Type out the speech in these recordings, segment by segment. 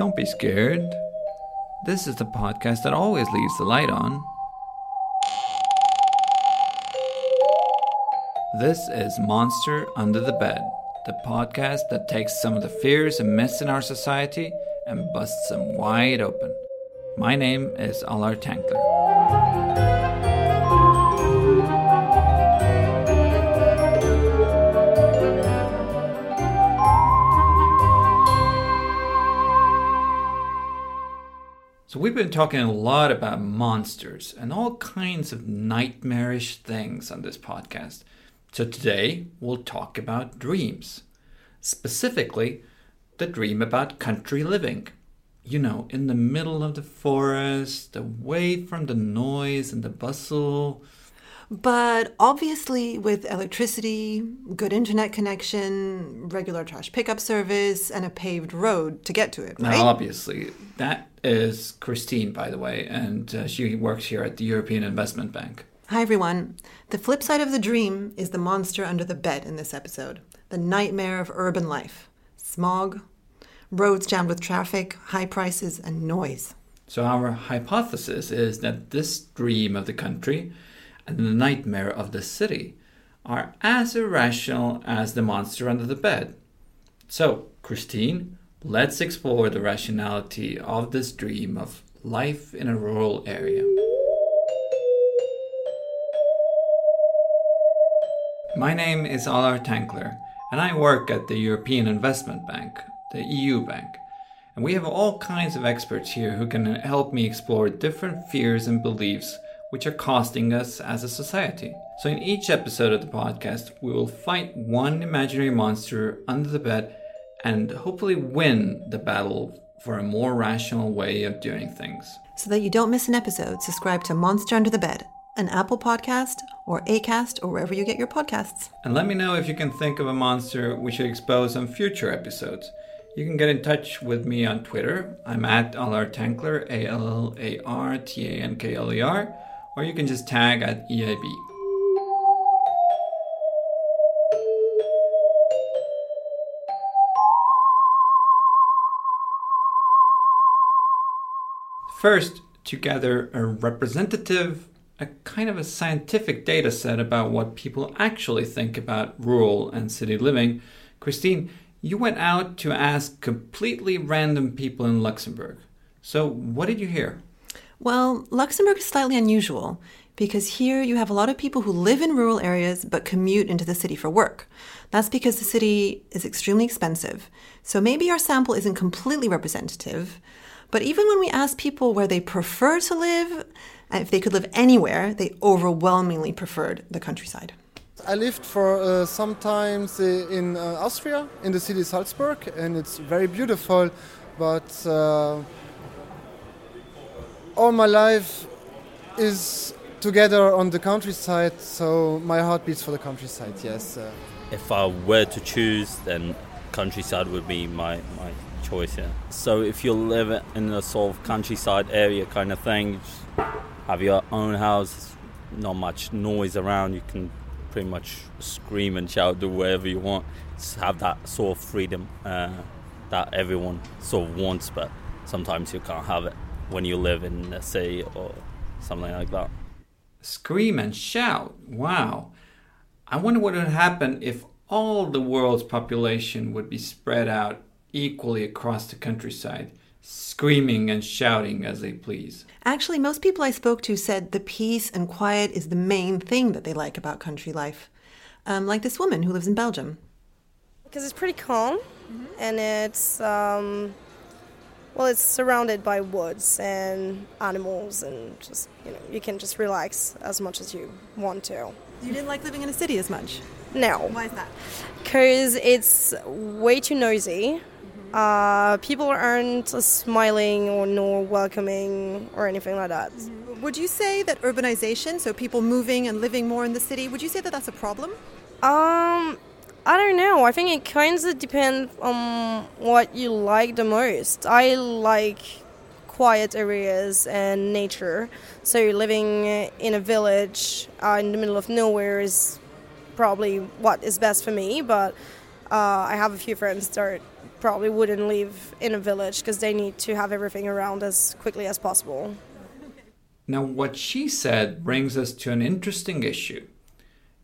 Don't be scared. This is the podcast that always leaves the light on. This is Monster Under the Bed, the podcast that takes some of the fears and myths in our society and busts them wide open. My name is Allar Tankler. We've been talking a lot about monsters and all kinds of nightmarish things on this podcast. So, today we'll talk about dreams. Specifically, the dream about country living. You know, in the middle of the forest, away from the noise and the bustle. But obviously, with electricity, good internet connection, regular trash pickup service, and a paved road to get to it, right? Now, obviously, that is Christine, by the way, and uh, she works here at the European Investment Bank. Hi, everyone. The flip side of the dream is the monster under the bed in this episode the nightmare of urban life smog, roads jammed with traffic, high prices, and noise. So, our hypothesis is that this dream of the country and the nightmare of the city are as irrational as the monster under the bed. So, Christine, let's explore the rationality of this dream of life in a rural area. My name is Allar Tankler, and I work at the European Investment Bank, the EU bank. And we have all kinds of experts here who can help me explore different fears and beliefs which are costing us as a society. So, in each episode of the podcast, we will fight one imaginary monster under the bed and hopefully win the battle for a more rational way of doing things. So that you don't miss an episode, subscribe to Monster Under the Bed, an Apple podcast or Acast or wherever you get your podcasts. And let me know if you can think of a monster we should expose on future episodes. You can get in touch with me on Twitter. I'm at Allar Tankler, A L L A R T A N K L E R, or you can just tag at EIB. First, to gather a representative, a kind of a scientific data set about what people actually think about rural and city living, Christine, you went out to ask completely random people in Luxembourg. So, what did you hear? Well, Luxembourg is slightly unusual because here you have a lot of people who live in rural areas but commute into the city for work. That's because the city is extremely expensive. So maybe our sample isn't completely representative. But even when we ask people where they prefer to live, if they could live anywhere, they overwhelmingly preferred the countryside. I lived for uh, sometimes uh, in uh, Austria, in the city Salzburg, and it's very beautiful. But uh, all my life is together on the countryside, so my heart beats for the countryside. Yes. uh. If I were to choose, then countryside would be my, my choice. Yeah. So if you live in a sort of countryside area kind of thing, have your own house, not much noise around, you can pretty much scream and shout, do whatever you want. Just have that sort of freedom uh, that everyone sort of wants, but sometimes you can't have it when you live in a city or something like that. Scream and shout. Wow. I wonder what would happen if all the world's population would be spread out equally across the countryside, screaming and shouting as they please. Actually, most people I spoke to said the peace and quiet is the main thing that they like about country life. Um, like this woman who lives in Belgium. because it's pretty calm and it's um, well it's surrounded by woods and animals and just you know you can just relax as much as you want to You didn't like living in a city as much. no Why is that? because it's way too noisy uh, people aren't smiling or nor welcoming or anything like that Would you say that urbanization, so people moving and living more in the city, would you say that that's a problem? Um, I don't know. I think it kind of depends on what you like the most. I like quiet areas and nature. So living in a village uh, in the middle of nowhere is probably what is best for me. But uh, I have a few friends that probably wouldn't live in a village because they need to have everything around as quickly as possible. Now, what she said brings us to an interesting issue.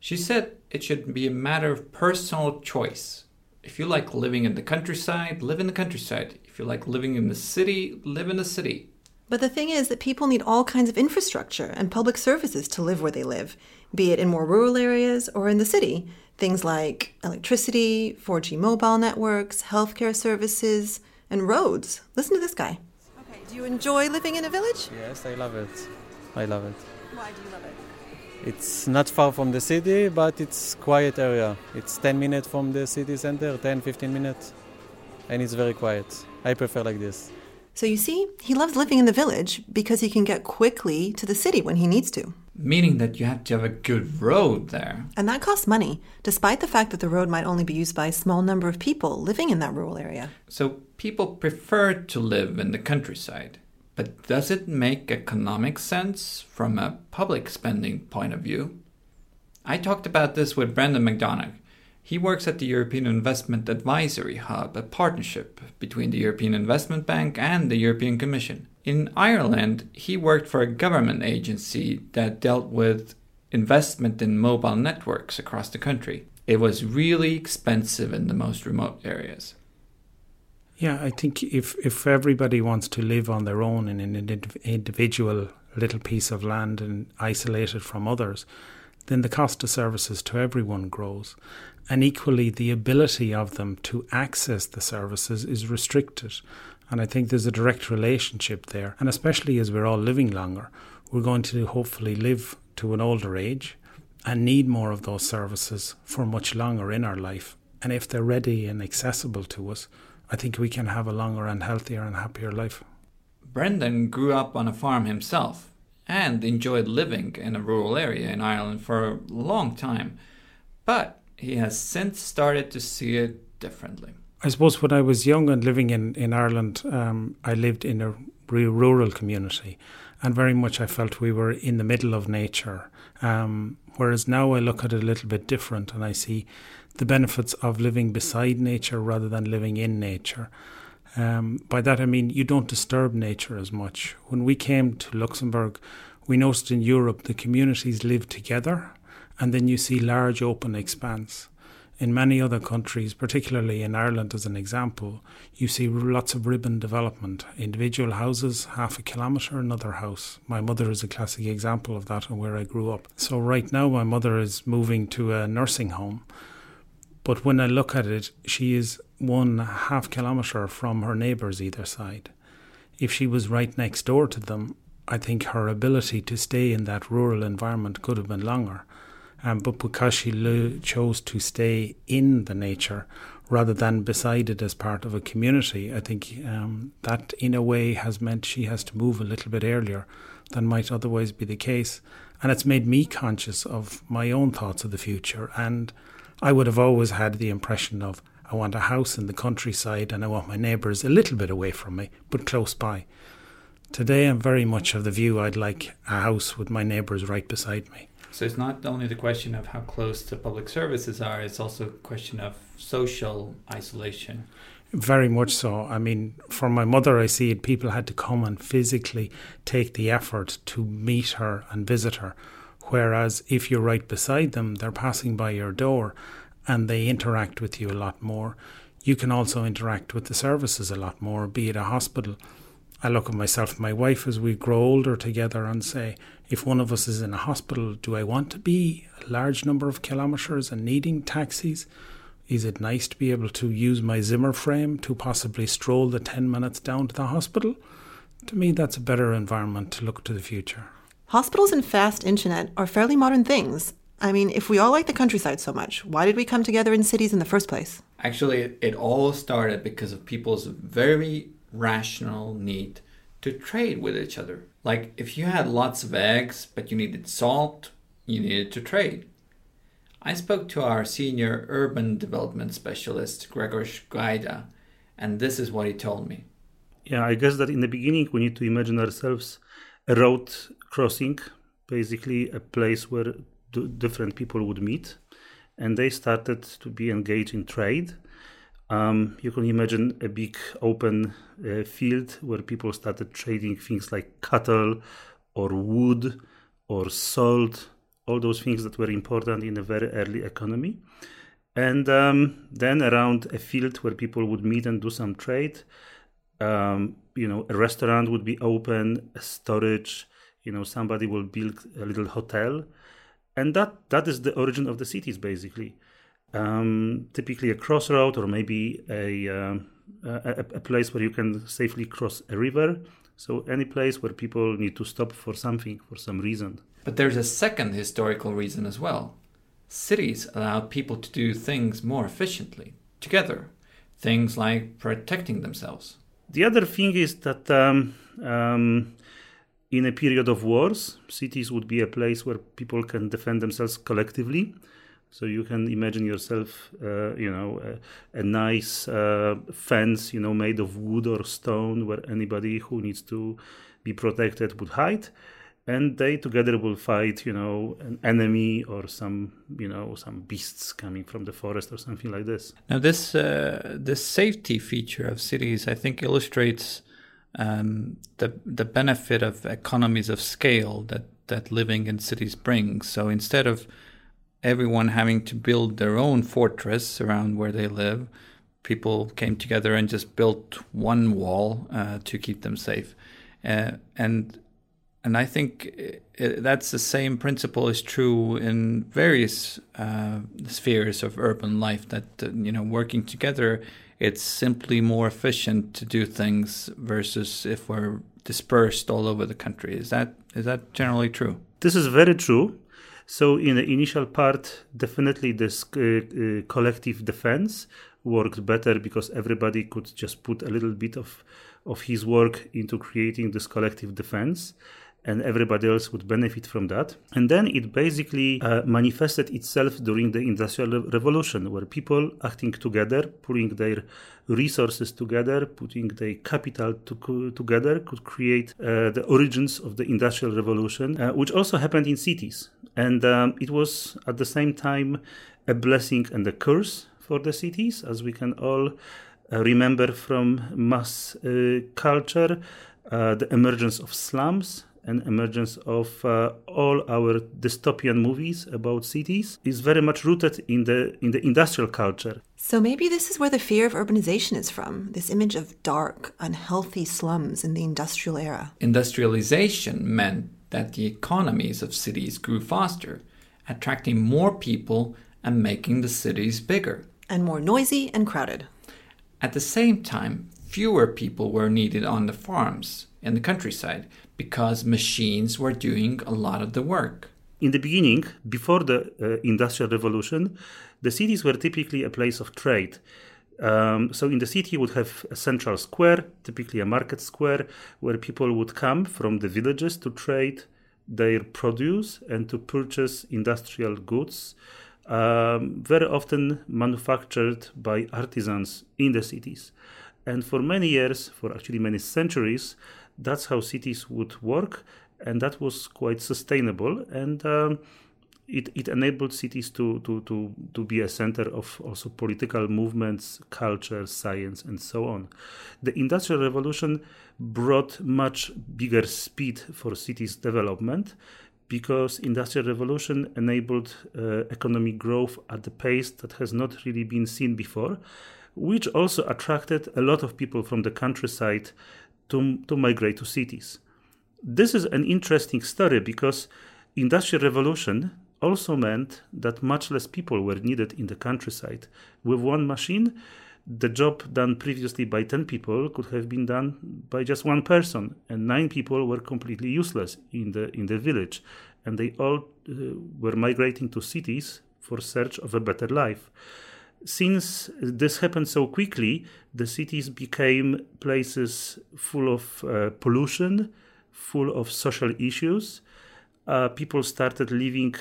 She said it should be a matter of personal choice. If you like living in the countryside, live in the countryside. If you like living in the city, live in the city. But the thing is that people need all kinds of infrastructure and public services to live where they live, be it in more rural areas or in the city. Things like electricity, 4G mobile networks, healthcare services, and roads. Listen to this guy. Okay, do you enjoy living in a village? Yes, I love it. I love it. Why do you love it? It's not far from the city, but it's quiet area. It's 10 minutes from the city center, 10, 15 minutes. And it's very quiet. I prefer like this. So you see, he loves living in the village because he can get quickly to the city when he needs to. Meaning that you have to have a good road there. And that costs money, despite the fact that the road might only be used by a small number of people living in that rural area. So people prefer to live in the countryside. But does it make economic sense from a public spending point of view? I talked about this with Brendan McDonagh. He works at the European Investment Advisory Hub, a partnership between the European Investment Bank and the European Commission. In Ireland, he worked for a government agency that dealt with investment in mobile networks across the country. It was really expensive in the most remote areas. Yeah, I think if if everybody wants to live on their own in an individual little piece of land and isolated from others, then the cost of services to everyone grows. And equally, the ability of them to access the services is restricted. And I think there's a direct relationship there. And especially as we're all living longer, we're going to hopefully live to an older age and need more of those services for much longer in our life. And if they're ready and accessible to us, I think we can have a longer and healthier and happier life. Brendan grew up on a farm himself and enjoyed living in a rural area in Ireland for a long time, but he has since started to see it differently. I suppose when I was young and living in, in Ireland, um, I lived in a rural community, and very much I felt we were in the middle of nature. Um, whereas now I look at it a little bit different and I see the benefits of living beside nature rather than living in nature. Um, by that I mean you don't disturb nature as much. When we came to Luxembourg, we noticed in Europe the communities live together, and then you see large open expanse. In many other countries, particularly in Ireland as an example, you see lots of ribbon development. Individual houses, half a kilometre, another house. My mother is a classic example of that and where I grew up. So, right now, my mother is moving to a nursing home but when I look at it, she is one half kilometre from her neighbours either side. If she was right next door to them, I think her ability to stay in that rural environment could have been longer. Um, but because she lo- chose to stay in the nature rather than beside it as part of a community, I think um, that in a way has meant she has to move a little bit earlier than might otherwise be the case. And it's made me conscious of my own thoughts of the future and I would have always had the impression of I want a house in the countryside and I want my neighbours a little bit away from me, but close by. Today I'm very much of the view I'd like a house with my neighbours right beside me. So it's not only the question of how close the public services are, it's also a question of social isolation. Very much so. I mean, for my mother, I see it, people had to come and physically take the effort to meet her and visit her. Whereas if you're right beside them, they're passing by your door and they interact with you a lot more. You can also interact with the services a lot more, be it a hospital. I look at myself and my wife as we grow older together and say, if one of us is in a hospital, do I want to be a large number of kilometres and needing taxis? Is it nice to be able to use my Zimmer frame to possibly stroll the 10 minutes down to the hospital? To me, that's a better environment to look to the future. Hospitals and fast internet are fairly modern things. I mean, if we all like the countryside so much, why did we come together in cities in the first place? Actually, it all started because of people's very rational need to trade with each other. Like, if you had lots of eggs, but you needed salt, you needed to trade. I spoke to our senior urban development specialist, Grzegorz Gajda, and this is what he told me. Yeah, I guess that in the beginning we need to imagine ourselves a road crossing, basically a place where d- different people would meet, and they started to be engaged in trade. Um, you can imagine a big open uh, field where people started trading things like cattle or wood or salt, all those things that were important in a very early economy. And um, then around a field where people would meet and do some trade, um, you know, a restaurant would be open, a storage, you know, somebody will build a little hotel. And that, that is the origin of the cities, basically. Um, typically a crossroad or maybe a, um, a, a place where you can safely cross a river. So any place where people need to stop for something, for some reason. But there's a second historical reason as well. Cities allow people to do things more efficiently, together. Things like protecting themselves. The other thing is that um, um, in a period of wars, cities would be a place where people can defend themselves collectively. So you can imagine yourself, uh, you know, a, a nice uh, fence, you know, made of wood or stone, where anybody who needs to be protected would hide and they together will fight you know an enemy or some you know some beasts coming from the forest or something like this now this uh, this safety feature of cities i think illustrates um, the the benefit of economies of scale that that living in cities brings so instead of everyone having to build their own fortress around where they live people came together and just built one wall uh, to keep them safe uh, and and I think it, that's the same principle is true in various uh, spheres of urban life. That uh, you know, working together, it's simply more efficient to do things versus if we're dispersed all over the country. Is that is that generally true? This is very true. So in the initial part, definitely this uh, uh collective defense worked better because everybody could just put a little bit of of his work into creating this collective defense and everybody else would benefit from that. And then it basically uh, manifested itself during the Industrial Revolution, where people acting together, putting their resources together, putting their capital to, together, could create uh, the origins of the Industrial Revolution, uh, which also happened in cities. And um, it was at the same time a blessing and a curse for the cities, as we can all uh, remember from mass uh, culture. Uh, the emergence of slums, and emergence of uh, all our dystopian movies about cities is very much rooted in the in the industrial culture. So maybe this is where the fear of urbanization is from, this image of dark, unhealthy slums in the industrial era. Industrialization meant that the economies of cities grew faster, attracting more people and making the cities bigger. And more noisy and crowded. At the same time, fewer people were needed on the farms in the countryside because machines were doing a lot of the work. In the beginning, before the uh, Industrial Revolution, the cities were typically a place of trade. Um, so in the city, you would have a central square, typically a market square, where people would come from the villages to trade their produce and to purchase industrial goods, um, very often manufactured by artisans in the cities. And for many years, for actually many centuries, that's how cities would work, and that was quite sustainable. And um, it, it enabled cities to, to, to, to be a center of also political movements, culture, science, and so on. The Industrial Revolution brought much bigger speed for cities' development because industrial revolution enabled uh, economic growth at the pace that has not really been seen before which also attracted a lot of people from the countryside to, to migrate to cities. This is an interesting story because industrial revolution also meant that much less people were needed in the countryside. With one machine, the job done previously by 10 people could have been done by just one person and nine people were completely useless in the in the village and they all uh, were migrating to cities for search of a better life since this happened so quickly, the cities became places full of uh, pollution, full of social issues. Uh, people started living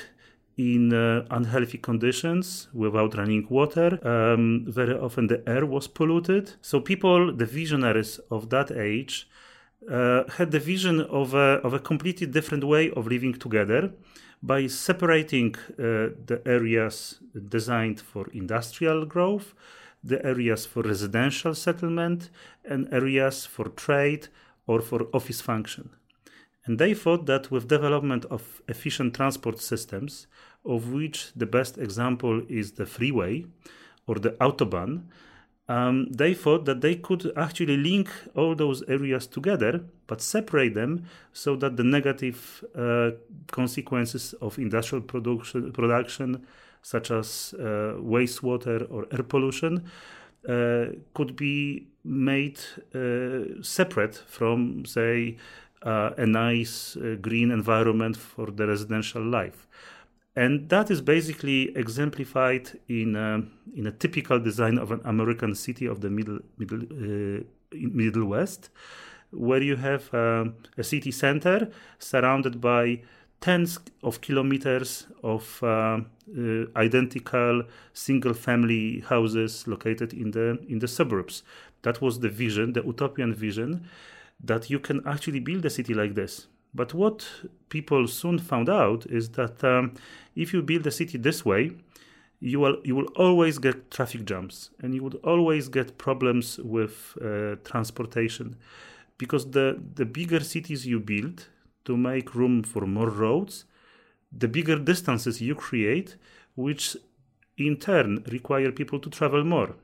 in uh, unhealthy conditions without running water. Um, very often the air was polluted. So people, the visionaries of that age, uh, had the vision of a, of a completely different way of living together by separating uh, the areas designed for industrial growth, the areas for residential settlement and areas for trade or for office function. And they thought that with development of efficient transport systems, of which the best example is the freeway or the autobahn, um, they thought that they could actually link all those areas together, but separate them so that the negative uh, consequences of industrial production, production such as uh, wastewater or air pollution, uh, could be made uh, separate from, say, uh, a nice uh, green environment for the residential life. And that is basically exemplified in a, in a typical design of an American city of the middle middle uh, Middle West, where you have uh, a city center surrounded by tens of kilometers of uh, uh, identical single-family houses located in the in the suburbs. That was the vision, the utopian vision, that you can actually build a city like this. But what people soon found out is that um, if you build a city this way, you will you will always get traffic jams and you would always get problems with uh, transportation. Because the the bigger cities you build to make room for more roads the bigger distances you create which in turn require people to travel more.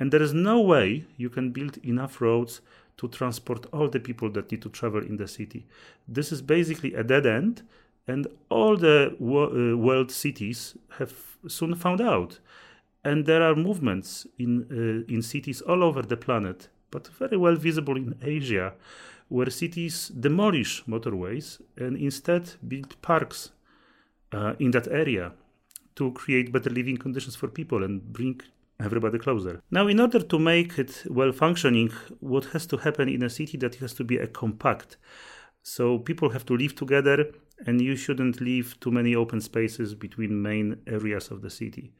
And there is no way you can build enough roads to transport all the people that need to travel in the city. This is basically a dead end, and all the wo- uh, world cities have soon found out. And there are movements in uh, in cities all over the planet, but very well visible in Asia, where cities demolish motorways and instead build parks uh, in that area to create better living conditions for people and bring everybody closer. Now, in order to make it well functioning, what has to happen in a city that has to be a compact. So people have to live together, and you shouldn't leave too many open spaces between main areas of the city.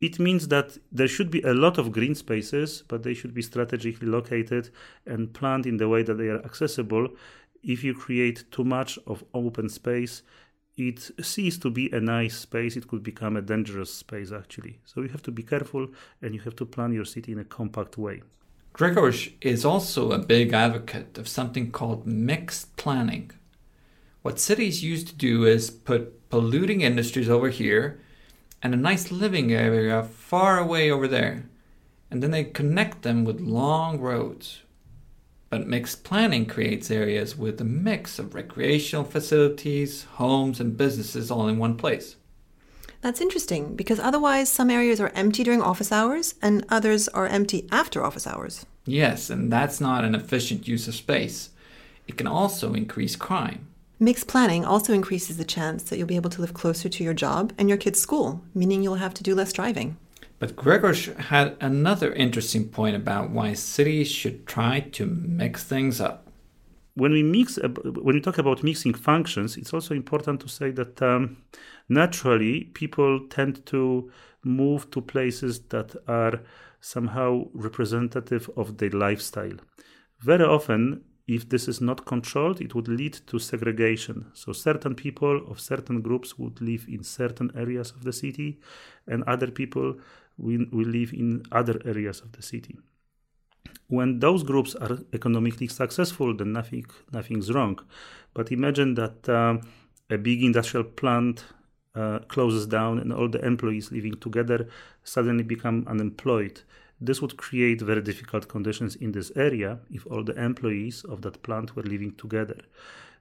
It means that there should be a lot of green spaces, but they should be strategically located and planned in the way that they are accessible. If you create too much of open space, it ceases to be a nice space, it could become a dangerous space actually. So you have to be careful and you have to plan your city in a compact way. Grzegorz is also a big advocate of something called mixed planning. What cities used to do is put polluting industries over here and a nice living area far away over there, and then they connect them with long roads but mixed planning creates areas with a mix of recreational facilities, homes, and businesses all in one place. That's interesting because otherwise some areas are empty during office hours and others are empty after office hours. Yes, and that's not an efficient use of space. It can also increase crime. Mixed planning also increases the chance that you'll be able to live closer to your job and your kid's school, meaning you'll have to do less driving. But Grzegorz had another interesting point about why cities should try to mix things up. When we mix, when we talk about mixing functions, it's also important to say that um, naturally people tend to move to places that are somehow representative of their lifestyle. Very often, if this is not controlled, it would lead to segregation. So, certain people of certain groups would live in certain areas of the city, and other people we, we live in other areas of the city. When those groups are economically successful, then nothing nothing's wrong. But imagine that uh, a big industrial plant uh, closes down and all the employees living together suddenly become unemployed. This would create very difficult conditions in this area if all the employees of that plant were living together.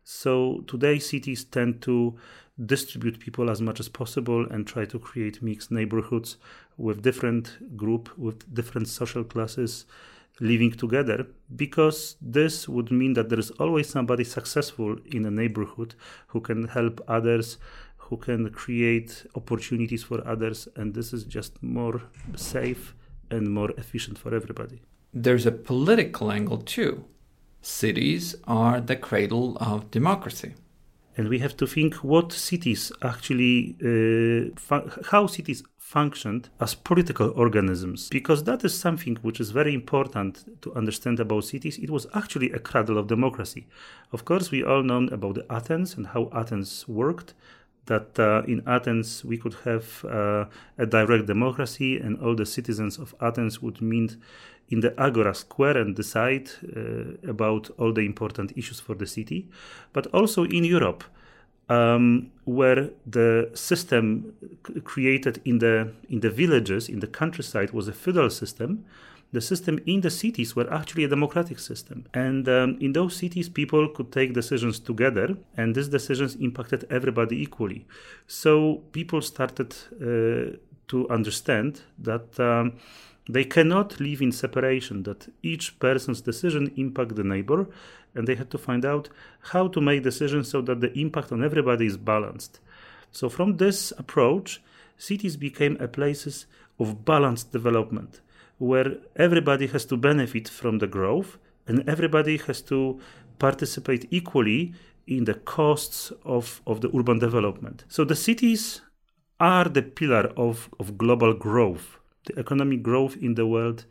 So today cities tend to distribute people as much as possible and try to create mixed neighborhoods with different group with different social classes living together because this would mean that there is always somebody successful in a neighborhood who can help others who can create opportunities for others and this is just more safe and more efficient for everybody. There's a political angle too. Cities are the cradle of democracy. And we have to think what cities actually uh, how cities functioned as political organisms because that is something which is very important to understand about cities it was actually a cradle of democracy of course we all know about the athens and how athens worked that uh, in Athens we could have uh, a direct democracy and all the citizens of Athens would meet in the Agora Square and decide uh, about all the important issues for the city, but also in Europe. Um, where the system c- created in the in the villages in the countryside was a feudal system, the system in the cities were actually a democratic system. And um, in those cities, people could take decisions together, and these decisions impacted everybody equally. So people started uh, to understand that. Um, they cannot live in separation that each person's decision impact the neighbor and they had to find out how to make decisions so that the impact on everybody is balanced. So from this approach cities became a places of balanced development where everybody has to benefit from the growth and everybody has to participate equally in the costs of, of the urban development. So the cities are the pillar of, of global growth. The economic growth in the world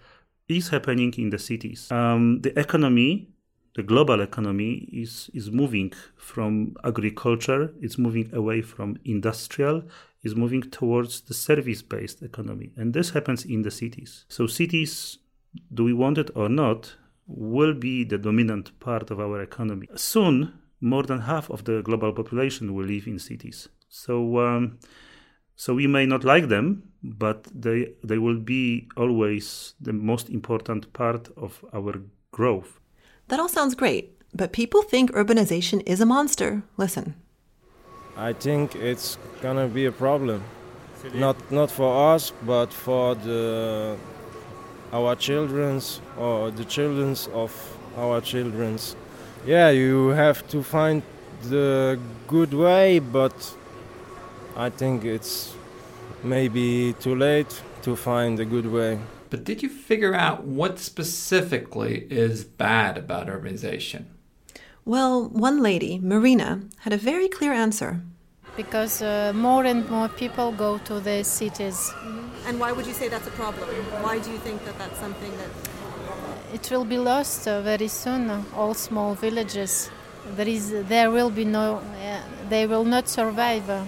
is happening in the cities. Um, the economy, the global economy, is is moving from agriculture. It's moving away from industrial. Is moving towards the service-based economy, and this happens in the cities. So cities, do we want it or not, will be the dominant part of our economy. Soon, more than half of the global population will live in cities. So. Um, so we may not like them, but they they will be always the most important part of our growth. That all sounds great, but people think urbanization is a monster. Listen. I think it's gonna be a problem. Not not for us, but for the our children's or the children's of our children's. Yeah, you have to find the good way, but I think it's maybe too late to find a good way. But did you figure out what specifically is bad about urbanization? Well, one lady, Marina, had a very clear answer. Because uh, more and more people go to the cities. And why would you say that's a problem? Why do you think that that's something that. It will be lost uh, very soon, uh, all small villages. There, is, there will be no. Uh, they will not survive uh,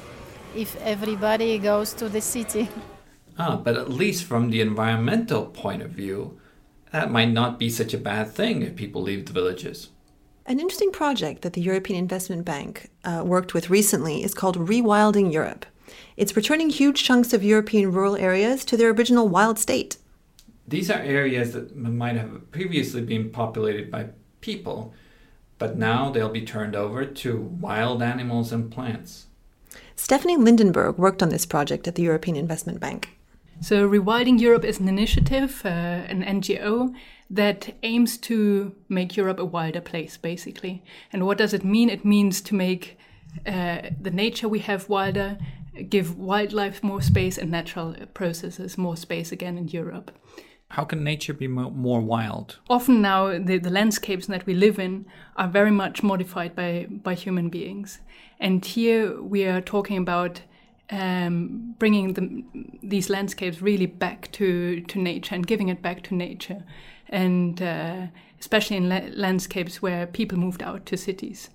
if everybody goes to the city. Ah, but at least from the environmental point of view, that might not be such a bad thing if people leave the villages. An interesting project that the European Investment Bank uh, worked with recently is called Rewilding Europe. It's returning huge chunks of European rural areas to their original wild state. These are areas that might have previously been populated by people, but now they'll be turned over to wild animals and plants. Stephanie Lindenberg worked on this project at the European Investment Bank. So, Rewilding Europe is an initiative, uh, an NGO, that aims to make Europe a wilder place, basically. And what does it mean? It means to make uh, the nature we have wilder, give wildlife more space, and natural processes more space again in Europe. How can nature be mo- more wild? Often now, the, the landscapes that we live in are very much modified by, by human beings. And here we are talking about um, bringing the, these landscapes really back to, to nature and giving it back to nature. And uh, especially in la- landscapes where people moved out to cities.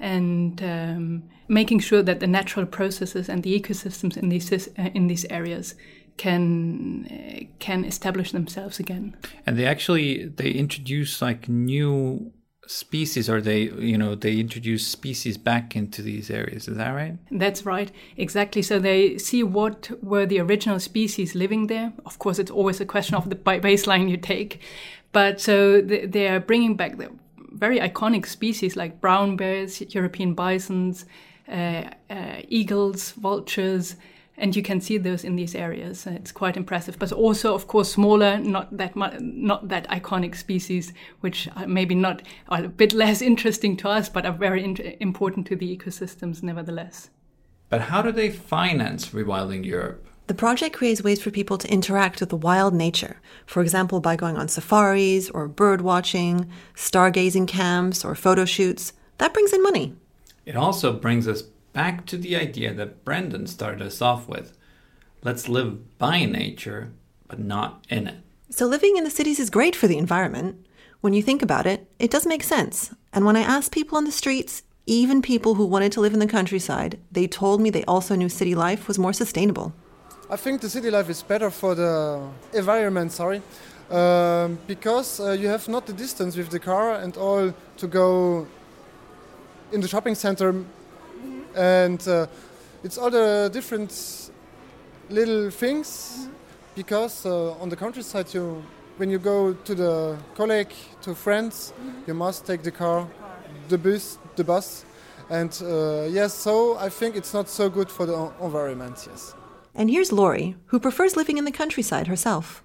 And um, making sure that the natural processes and the ecosystems in these, uh, in these areas can uh, can establish themselves again. And they actually they introduce like new species or they you know they introduce species back into these areas. Is that right? That's right. Exactly. So they see what were the original species living there. Of course it's always a question of the baseline you take. But so they are bringing back the very iconic species like brown bears european bisons uh, uh, eagles vultures and you can see those in these areas. It's quite impressive, but also, of course, smaller, not that not that iconic species, which are maybe not are a bit less interesting to us, but are very in- important to the ecosystems, nevertheless. But how do they finance rewilding Europe? The project creates ways for people to interact with the wild nature, for example, by going on safaris or bird watching, stargazing camps, or photo shoots. That brings in money. It also brings us back to the idea that Brendan started us off with. Let's live by nature, but not in it. So, living in the cities is great for the environment. When you think about it, it does make sense. And when I ask people on the streets, even people who wanted to live in the countryside, they told me they also knew city life was more sustainable. I think the city life is better for the environment, sorry, um, because uh, you have not the distance with the car and all to go in the shopping center, and uh, it's all the different little things. Because uh, on the countryside, you when you go to the colleague, to friends, you must take the car, the bus, the bus, and uh, yes. So I think it's not so good for the environment. Yes. And here's Lori, who prefers living in the countryside herself.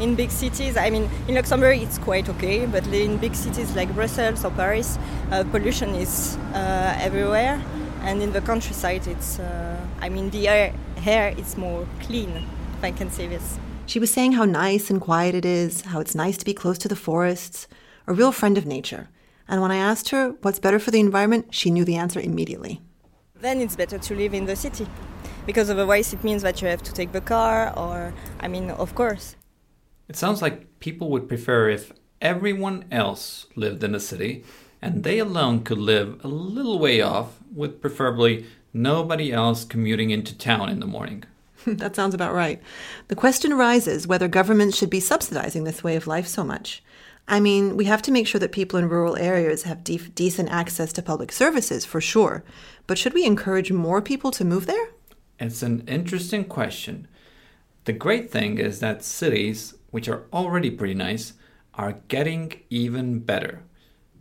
In big cities, I mean, in Luxembourg it's quite okay, but in big cities like Brussels or Paris, uh, pollution is uh, everywhere, and in the countryside, it's, uh, I mean, the air, air is more clean, if I can say this. She was saying how nice and quiet it is, how it's nice to be close to the forests, a real friend of nature. And when I asked her what's better for the environment, she knew the answer immediately. Then it's better to live in the city, because otherwise it means that you have to take the car, or, I mean, of course. It sounds like people would prefer if everyone else lived in a city and they alone could live a little way off, with preferably nobody else commuting into town in the morning. that sounds about right. The question arises whether governments should be subsidizing this way of life so much. I mean, we have to make sure that people in rural areas have de- decent access to public services, for sure. But should we encourage more people to move there? It's an interesting question. The great thing is that cities, which are already pretty nice, are getting even better.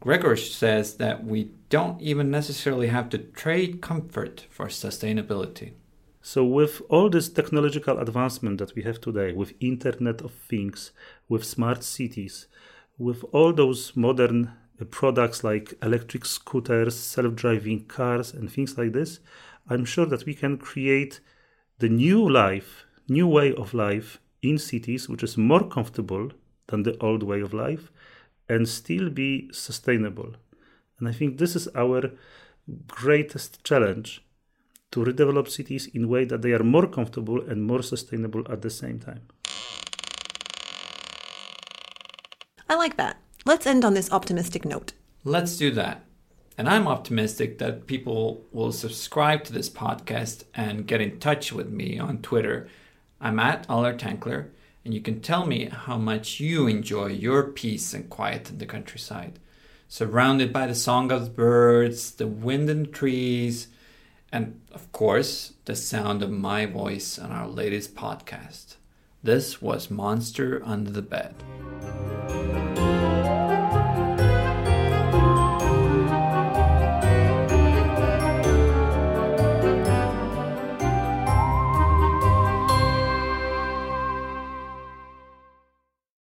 Grzegorz says that we don't even necessarily have to trade comfort for sustainability. So, with all this technological advancement that we have today, with Internet of Things, with smart cities, with all those modern uh, products like electric scooters, self driving cars, and things like this, I'm sure that we can create the new life, new way of life in cities, which is more comfortable than the old way of life and still be sustainable. And I think this is our greatest challenge to redevelop cities in a way that they are more comfortable and more sustainable at the same time. I like that. Let's end on this optimistic note. Let's do that. And I'm optimistic that people will subscribe to this podcast and get in touch with me on Twitter. I'm at Allar Tankler, and you can tell me how much you enjoy your peace and quiet in the countryside, surrounded by the song of the birds, the wind in the trees, and of course, the sound of my voice on our latest podcast. This was Monster Under the Bed.